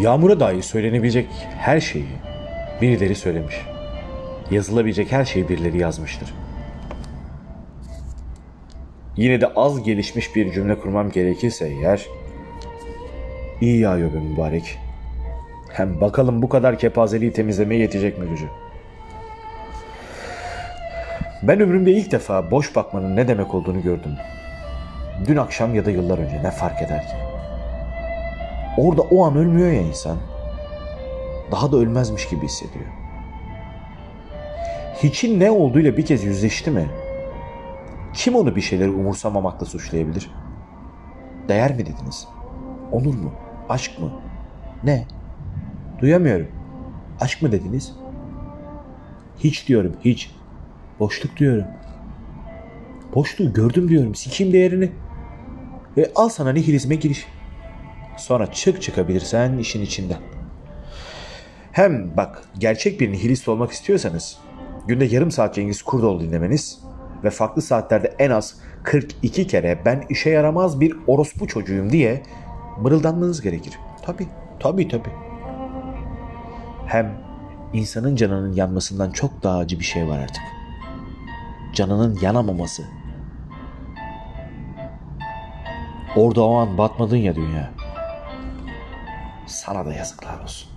Yağmura dair söylenebilecek her şeyi birileri söylemiş. Yazılabilecek her şeyi birileri yazmıştır. Yine de az gelişmiş bir cümle kurmam gerekirse eğer iyi yağıyor be mübarek. Hem bakalım bu kadar kepazeliği temizlemeye yetecek mi gücü? Ben ömrümde ilk defa boş bakmanın ne demek olduğunu gördüm. Dün akşam ya da yıllar önce ne fark eder ki? Orada o an ölmüyor ya insan. Daha da ölmezmiş gibi hissediyor. Hiçin ne olduğuyla bir kez yüzleşti mi? Kim onu bir şeyleri umursamamakla suçlayabilir? Değer mi dediniz? Onur mu? Aşk mı? Ne? Duyamıyorum. Aşk mı dediniz? Hiç diyorum, hiç. Boşluk diyorum. Boşluğu gördüm diyorum. Sikeyim değerini. Ve al sana nihilizme giriş. Sonra çık çıkabilirsen işin içinden. Hem bak gerçek bir nihilist olmak istiyorsanız günde yarım saat Cengiz Kurdoğlu dinlemeniz ve farklı saatlerde en az 42 kere ben işe yaramaz bir orospu çocuğuyum diye mırıldanmanız gerekir. Tabi, tabi, tabi. Hem insanın canının yanmasından çok daha acı bir şey var artık. Canının yanamaması. Orada o an batmadın ya dünya. Sana da yazıklar olsun.